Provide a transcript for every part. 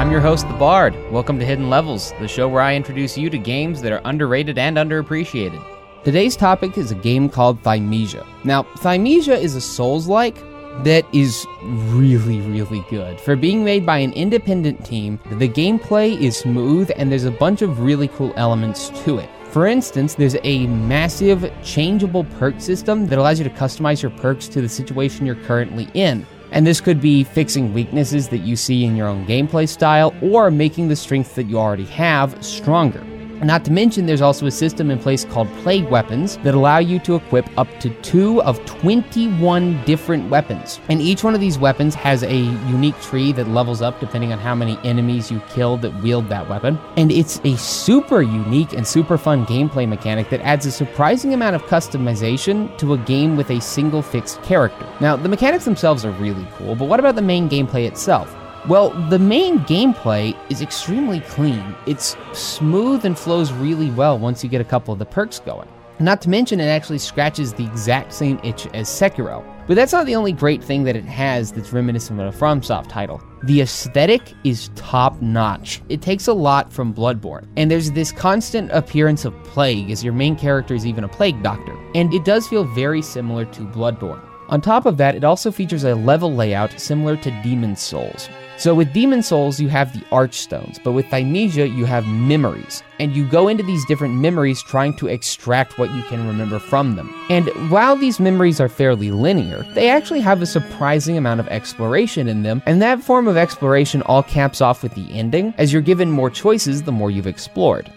I'm your host, The Bard. Welcome to Hidden Levels, the show where I introduce you to games that are underrated and underappreciated. Today's topic is a game called Thymesia. Now, Thymesia is a Souls like that is really, really good. For being made by an independent team, the gameplay is smooth and there's a bunch of really cool elements to it. For instance, there's a massive changeable perk system that allows you to customize your perks to the situation you're currently in. And this could be fixing weaknesses that you see in your own gameplay style or making the strengths that you already have stronger. Not to mention, there's also a system in place called Plague Weapons that allow you to equip up to two of 21 different weapons. And each one of these weapons has a unique tree that levels up depending on how many enemies you kill that wield that weapon. And it's a super unique and super fun gameplay mechanic that adds a surprising amount of customization to a game with a single fixed character. Now, the mechanics themselves are really cool, but what about the main gameplay itself? Well, the main gameplay is extremely clean. It's smooth and flows really well once you get a couple of the perks going. Not to mention, it actually scratches the exact same itch as Sekiro. But that's not the only great thing that it has that's reminiscent of a FromSoft title. The aesthetic is top notch. It takes a lot from Bloodborne, and there's this constant appearance of plague as your main character is even a plague doctor. And it does feel very similar to Bloodborne. On top of that, it also features a level layout similar to Demon Souls. So with Demon Souls, you have the Archstones, but with Thymesia, you have memories. And you go into these different memories trying to extract what you can remember from them. And while these memories are fairly linear, they actually have a surprising amount of exploration in them, and that form of exploration all caps off with the ending, as you're given more choices the more you've explored.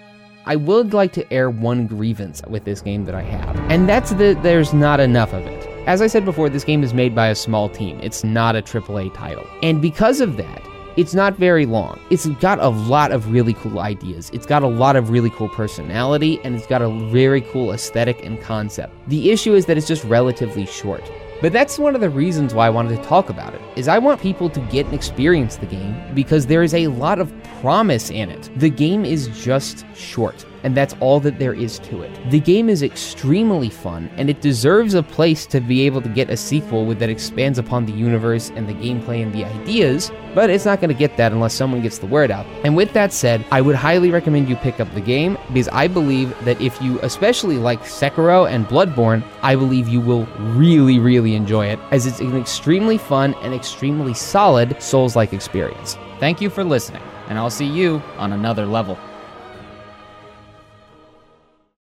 I would like to air one grievance with this game that I have, and that's that there's not enough of it. As I said before, this game is made by a small team. It's not a AAA title. And because of that, it's not very long. It's got a lot of really cool ideas. It's got a lot of really cool personality and it's got a very cool aesthetic and concept. The issue is that it's just relatively short. But that's one of the reasons why I wanted to talk about it. Is I want people to get and experience the game because there is a lot of promise in it. The game is just short and that's all that there is to it. The game is extremely fun, and it deserves a place to be able to get a sequel that expands upon the universe and the gameplay and the ideas, but it's not going to get that unless someone gets the word out. And with that said, I would highly recommend you pick up the game because I believe that if you especially like Sekiro and Bloodborne, I believe you will really, really enjoy it as it's an extremely fun and extremely solid Souls like experience. Thank you for listening, and I'll see you on another level.